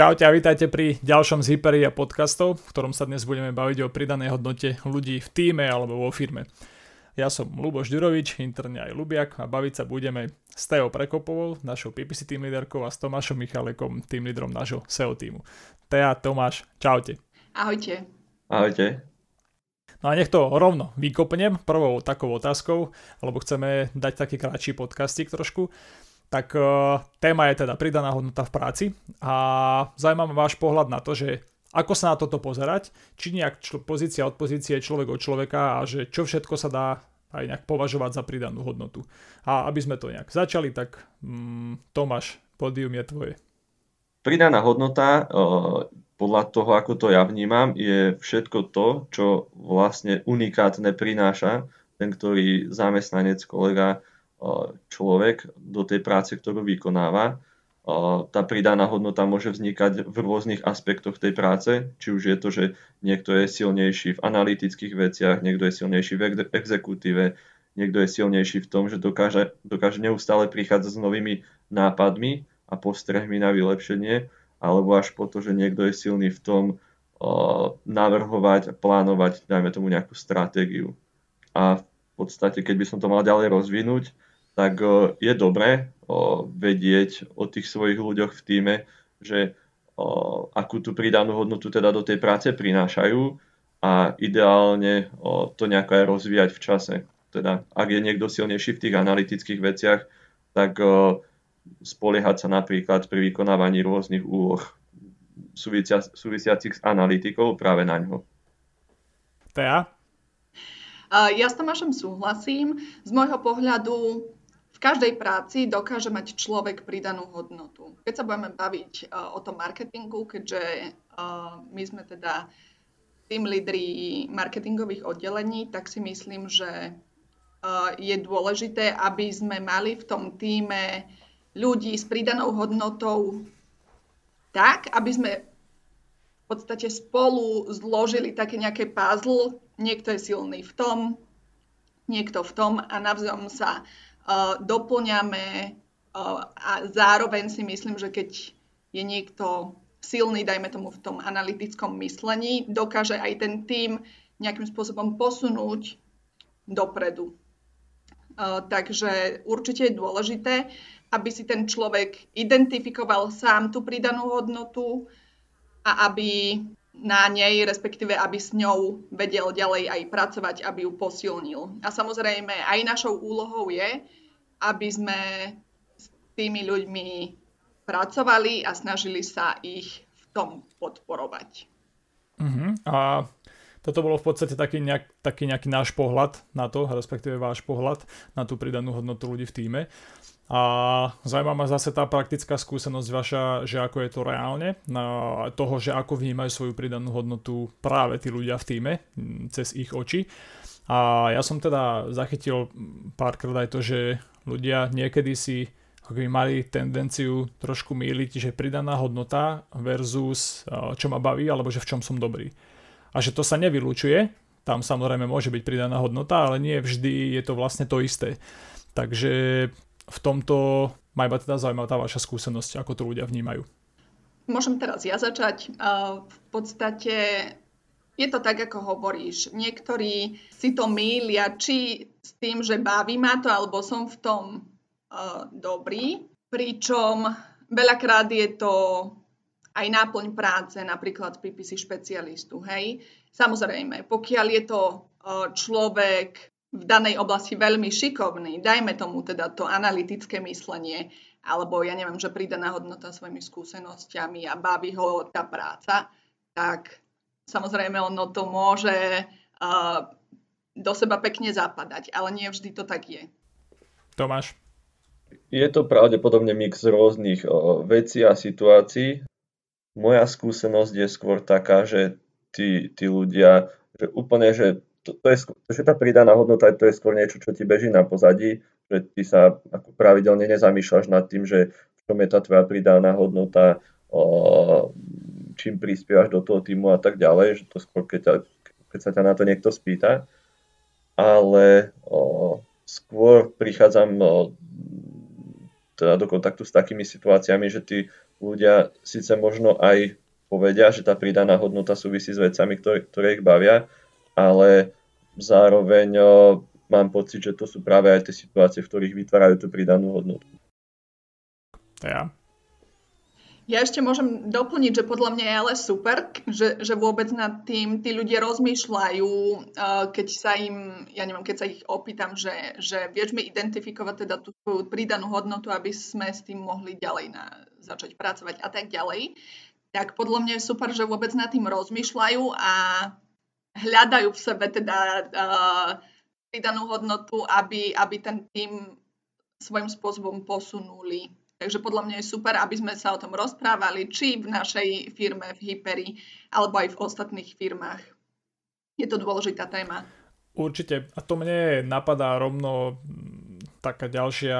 Čaute a vítajte pri ďalšom z Hyperia podcastov, v ktorom sa dnes budeme baviť o pridanej hodnote ľudí v týme alebo vo firme. Ja som Luboš Ďurovič, interne aj Lubiak a baviť sa budeme s Teo Prekopovou, našou PPC team leaderkou a s Tomášom Michalekom, tým lídrom nášho SEO týmu. Tea, Tomáš, čaute. Ahojte. Ahojte. No a nech to rovno vykopnem prvou takou otázkou, lebo chceme dať taký kratší podcastik trošku tak uh, téma je teda pridaná hodnota v práci a zaujímavý váš pohľad na to, že ako sa na toto pozerať, či nejak čl- pozícia od pozície, človek od človeka a že čo všetko sa dá aj nejak považovať za pridanú hodnotu. A aby sme to nejak začali, tak um, Tomáš, pódium je tvoje. Pridaná hodnota, uh, podľa toho, ako to ja vnímam, je všetko to, čo vlastne unikátne prináša ten, ktorý zamestnanec, kolega človek do tej práce, ktorú vykonáva. Tá pridaná hodnota môže vznikať v rôznych aspektoch tej práce, či už je to, že niekto je silnejší v analytických veciach, niekto je silnejší v exekutíve, niekto je silnejší v tom, že dokáže, dokáže neustále prichádzať s novými nápadmi a postrehmi na vylepšenie, alebo až po to, že niekto je silný v tom uh, navrhovať, plánovať, dajme tomu nejakú stratégiu. A v podstate, keď by som to mal ďalej rozvinúť, tak je dobré vedieť o tých svojich ľuďoch v týme, že akú tú pridanú hodnotu teda do tej práce prinášajú a ideálne to nejako aj rozvíjať v čase. Teda ak je niekto silnejší v tých analytických veciach, tak spoliehať sa napríklad pri vykonávaní rôznych úloh súvisiacich s analytikou práve na ňo. Tea? Ja s Tomášom súhlasím. Z môjho pohľadu každej práci dokáže mať človek pridanú hodnotu. Keď sa budeme baviť uh, o tom marketingu, keďže uh, my sme teda tým lídri marketingových oddelení, tak si myslím, že uh, je dôležité, aby sme mali v tom týme ľudí s pridanou hodnotou tak, aby sme v podstate spolu zložili také nejaké puzzle. Niekto je silný v tom, niekto v tom a navzájom sa doplňame a zároveň si myslím, že keď je niekto silný, dajme tomu v tom analytickom myslení, dokáže aj ten tým nejakým spôsobom posunúť dopredu. Takže určite je dôležité, aby si ten človek identifikoval sám tú pridanú hodnotu a aby na nej, respektíve aby s ňou vedel ďalej aj pracovať, aby ju posilnil. A samozrejme aj našou úlohou je, aby sme s tými ľuďmi pracovali a snažili sa ich v tom podporovať. Uh-huh. A toto bolo v podstate taký, nejak, taký nejaký náš pohľad na to, respektíve váš pohľad na tú pridanú hodnotu ľudí v týme. A zaujíma ma zase tá praktická skúsenosť vaša, že ako je to reálne, na toho, že ako vnímajú svoju pridanú hodnotu práve tí ľudia v týme, cez ich oči. A ja som teda zachytil párkrát aj to, že ľudia niekedy si ako keby mali tendenciu trošku míliť, že pridaná hodnota versus čo ma baví, alebo že v čom som dobrý. A že to sa nevylučuje, tam samozrejme môže byť pridaná hodnota, ale nie vždy je to vlastne to isté. Takže v tomto ma iba teda zaujímavá tá vaša skúsenosť, ako to ľudia vnímajú. Môžem teraz ja začať. V podstate je to tak, ako hovoríš. Niektorí si to mýlia, či s tým, že baví ma to, alebo som v tom uh, dobrý. Pričom veľakrát je to aj náplň práce, napríklad PPC špecialistu. Hej? Samozrejme, pokiaľ je to uh, človek v danej oblasti veľmi šikovný, dajme tomu teda to analytické myslenie, alebo ja neviem, že pridaná hodnota svojimi skúsenostiami a baví ho tá práca, tak Samozrejme, ono to môže uh, do seba pekne zapadať, ale nie vždy to tak je. Tomáš? Je to pravdepodobne mix rôznych uh, vecí a situácií. Moja skúsenosť je skôr taká, že tí, tí ľudia, že úplne, že to, to je, že tá pridaná hodnota to je skôr niečo, čo ti beží na pozadí, že ty sa ako pravidelne nezamýšľaš nad tým, že v je tá tvoja pridaná hodnota, o, čím prispievaš do toho týmu a tak ďalej, že to skôr, keď, ťa, keď sa ťa na to niekto spýta. Ale o, skôr prichádzam o, teda do kontaktu s takými situáciami, že tí ľudia síce možno aj povedia, že tá pridaná hodnota súvisí s vecami, ktoré, ktoré ich bavia, ale zároveň mám pocit, že to sú práve aj tie situácie, v ktorých vytvárajú tú pridanú hodnotu. Ja. Ja ešte môžem doplniť, že podľa mňa je ale super, že, že vôbec nad tým tí ľudia rozmýšľajú, keď sa im, ja neviem, keď sa ich opýtam, že, že vieš mi identifikovať teda tú svoju pridanú hodnotu, aby sme s tým mohli ďalej na, začať pracovať a tak ďalej. Tak podľa mňa je super, že vôbec nad tým rozmýšľajú a hľadajú v sebe teda uh, pridanú hodnotu, aby, aby ten tým svojím spôsobom posunuli. Takže podľa mňa je super, aby sme sa o tom rozprávali, či v našej firme, v Hyperi, alebo aj v ostatných firmách. Je to dôležitá téma. Určite. A to mne napadá rovno taká ďalšia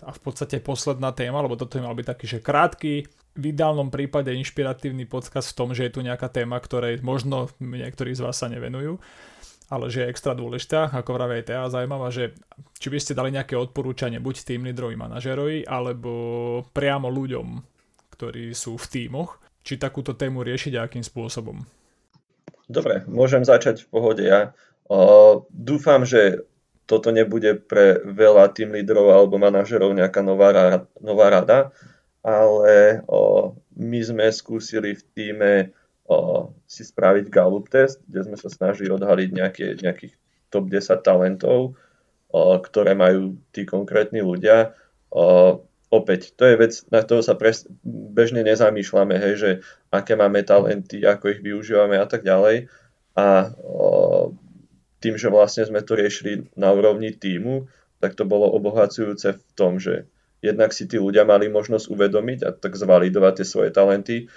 a v podstate posledná téma, lebo toto je mal byť taký, že krátky, v ideálnom prípade inšpiratívny podcast v tom, že je tu nejaká téma, ktorej možno niektorí z vás sa nevenujú ale že je extra dôležitá, ako vraví aj Tea, zaujímavá, že či by ste dali nejaké odporúčanie buď tým lídrovi, manažerovi, alebo priamo ľuďom, ktorí sú v tímoch, či takúto tému riešiť a akým spôsobom. Dobre, môžem začať v pohode ja. Uh, dúfam, že toto nebude pre veľa tým lídrov alebo manažerov nejaká nová, nová rada, ale uh, my sme skúsili v týme si spraviť Gallup test, kde sme sa snažili odhaliť nejaké, nejakých top 10 talentov, ktoré majú tí konkrétni ľudia. Opäť, to je vec, na ktorú sa pres, bežne nezamýšľame, hej, že aké máme talenty, ako ich využívame a tak ďalej. A tým, že vlastne sme to riešili na úrovni týmu, tak to bolo obohacujúce v tom, že jednak si tí ľudia mali možnosť uvedomiť a tak zvalidovať tie svoje talenty,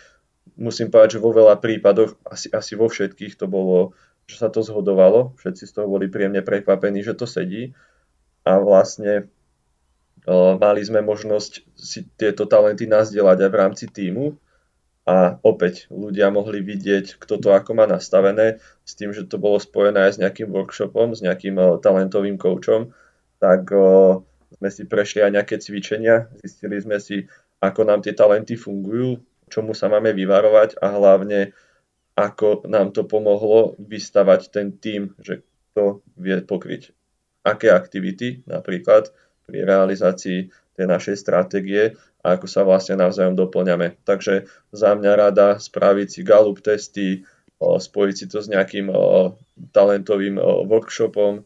musím povedať, že vo veľa prípadoch, asi, asi vo všetkých to bolo, že sa to zhodovalo, všetci z toho boli príjemne prekvapení, že to sedí. A vlastne o, mali sme možnosť si tieto talenty nazdieľať aj v rámci týmu a opäť ľudia mohli vidieť, kto to ako má nastavené, s tým, že to bolo spojené aj s nejakým workshopom, s nejakým o, talentovým coachom, tak o, sme si prešli aj nejaké cvičenia, zistili sme si, ako nám tie talenty fungujú, čomu sa máme vyvarovať a hlavne ako nám to pomohlo vystavať ten tým, že to vie pokryť aké aktivity napríklad pri realizácii tej našej stratégie a ako sa vlastne navzájom doplňame. Takže za mňa rada spraviť si Gallup testy, spojiť si to s nejakým talentovým workshopom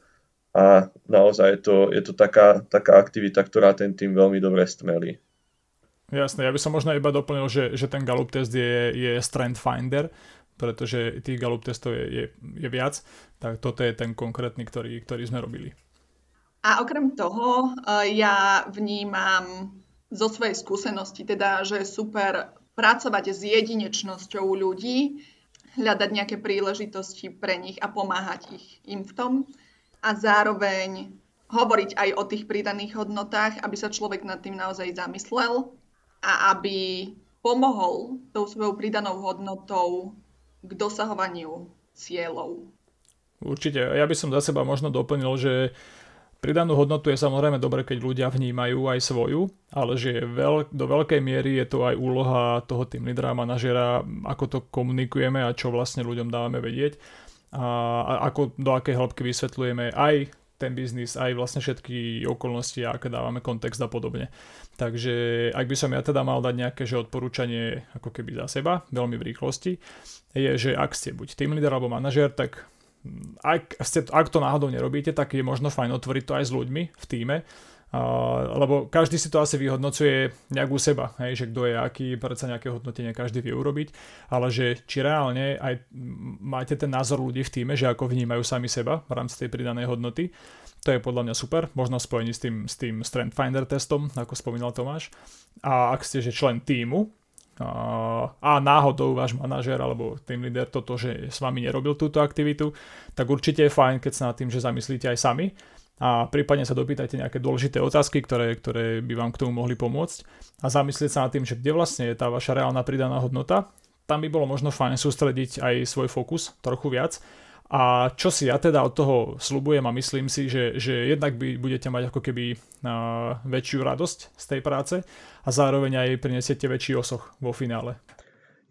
a naozaj je to, je to taká, taká aktivita, ktorá ten tým veľmi dobre stmelí. Jasné, ja by som možno iba doplnil, že, že ten Gallup test je, je Strength Finder, pretože tých Gallup testov je, je, je viac, tak toto je ten konkrétny, ktorý, ktorý sme robili. A okrem toho uh, ja vnímam zo svojej skúsenosti, teda, že je super pracovať s jedinečnosťou ľudí, hľadať nejaké príležitosti pre nich a pomáhať ich im v tom a zároveň hovoriť aj o tých pridaných hodnotách, aby sa človek nad tým naozaj zamyslel a aby pomohol tou svojou pridanou hodnotou k dosahovaniu cieľov. Určite. Ja by som za seba možno doplnil, že pridanú hodnotu je samozrejme dobre, keď ľudia vnímajú aj svoju, ale že veľ, do veľkej miery je to aj úloha toho tým lídra, manažera, ako to komunikujeme a čo vlastne ľuďom dávame vedieť a, ako do akej hĺbky vysvetľujeme aj ten biznis, aj vlastne všetky okolnosti, aké dávame kontext a podobne. Takže ak by som ja teda mal dať nejaké že odporúčanie ako keby za seba, veľmi v rýchlosti, je, že ak ste buď team leader alebo manažer, tak mm, ak, ste, ak to náhodou nerobíte, tak je možno fajn otvoriť to aj s ľuďmi v týme, Lebo každý si to asi vyhodnocuje nejak u seba, hej, že kto je aký, predsa nejaké hodnotenie každý vie urobiť, ale že či reálne aj máte ten názor ľudí v týme, že ako vnímajú sami seba v rámci tej pridanej hodnoty, to je podľa mňa super, možno spojení s tým, s tým Strength Finder testom, ako spomínal Tomáš. A ak ste že člen týmu, a náhodou váš manažer alebo team leader toto, že s vami nerobil túto aktivitu, tak určite je fajn, keď sa nad tým, že zamyslíte aj sami a prípadne sa dopýtajte nejaké dôležité otázky, ktoré, ktoré by vám k tomu mohli pomôcť a zamyslieť sa nad tým, že kde vlastne je tá vaša reálna pridaná hodnota. Tam by bolo možno fajn sústrediť aj svoj fokus trochu viac A čo si ja teda od toho slubujem a myslím si, že, že jednak by budete mať ako keby uh, väčšiu radosť z tej práce a zároveň aj prinesiete väčší osoch vo finále.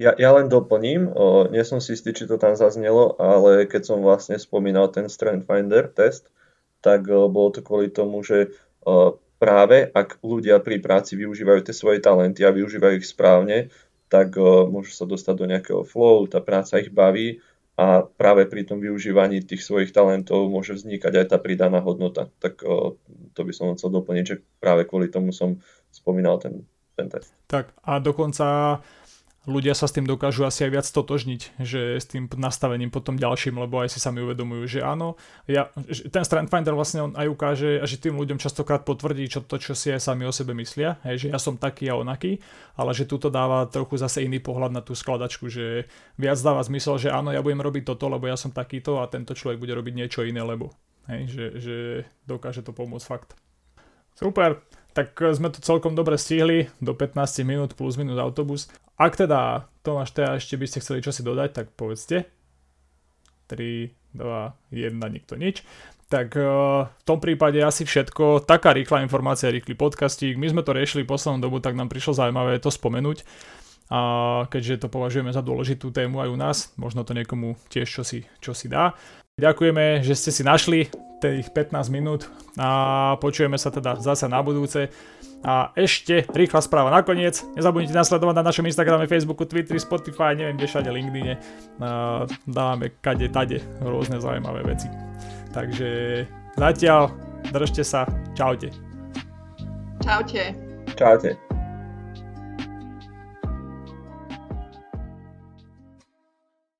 Ja, ja len doplním, o, nie som si istý, či to tam zaznelo, ale keď som vlastne spomínal ten Strength Finder test, tak o, bolo to kvôli tomu, že o, práve ak ľudia pri práci využívajú tie svoje talenty a využívajú ich správne, tak o, môžu sa dostať do nejakého flow, tá práca ich baví a práve pri tom využívaní tých svojich talentov môže vznikať aj tá pridaná hodnota. Tak to by som chcel doplniť, že práve kvôli tomu som spomínal ten, ten test. Tak a dokonca ľudia sa s tým dokážu asi aj viac totožniť, že s tým nastavením potom ďalším, lebo aj si sami uvedomujú, že áno, ja, že ten Strength Finder vlastne on aj ukáže, že tým ľuďom častokrát potvrdí čo to, čo si aj sami o sebe myslia, hej, že ja som taký a onaký, ale že tu dáva trochu zase iný pohľad na tú skladačku, že viac dáva zmysel, že áno, ja budem robiť toto, lebo ja som takýto a tento človek bude robiť niečo iné, lebo hej, že, že dokáže to pomôcť fakt. Super, tak sme to celkom dobre stihli, do 15 minút plus minus autobus. Ak teda, Tomáš, teda ešte by ste chceli čosi dodať, tak povedzte. 3, 2, 1, nikto nič. Tak uh, v tom prípade asi všetko. Taká rýchla informácia, rýchly podcastík. My sme to riešili poslednú dobu, tak nám prišlo zaujímavé to spomenúť. A keďže to považujeme za dôležitú tému aj u nás, možno to niekomu tiež čo si, čo si dá. Ďakujeme, že ste si našli tých 15 minút a počujeme sa teda zase na budúce. A ešte rýchla správa nakoniec. Nezabudnite nasledovať na našom Instagrame, Facebooku, Twitteri, Spotify, neviem kde všade, LinkedIne. Dávame kade, tade rôzne zaujímavé veci. Takže zatiaľ držte sa. Čaute. Čaute. Čaute.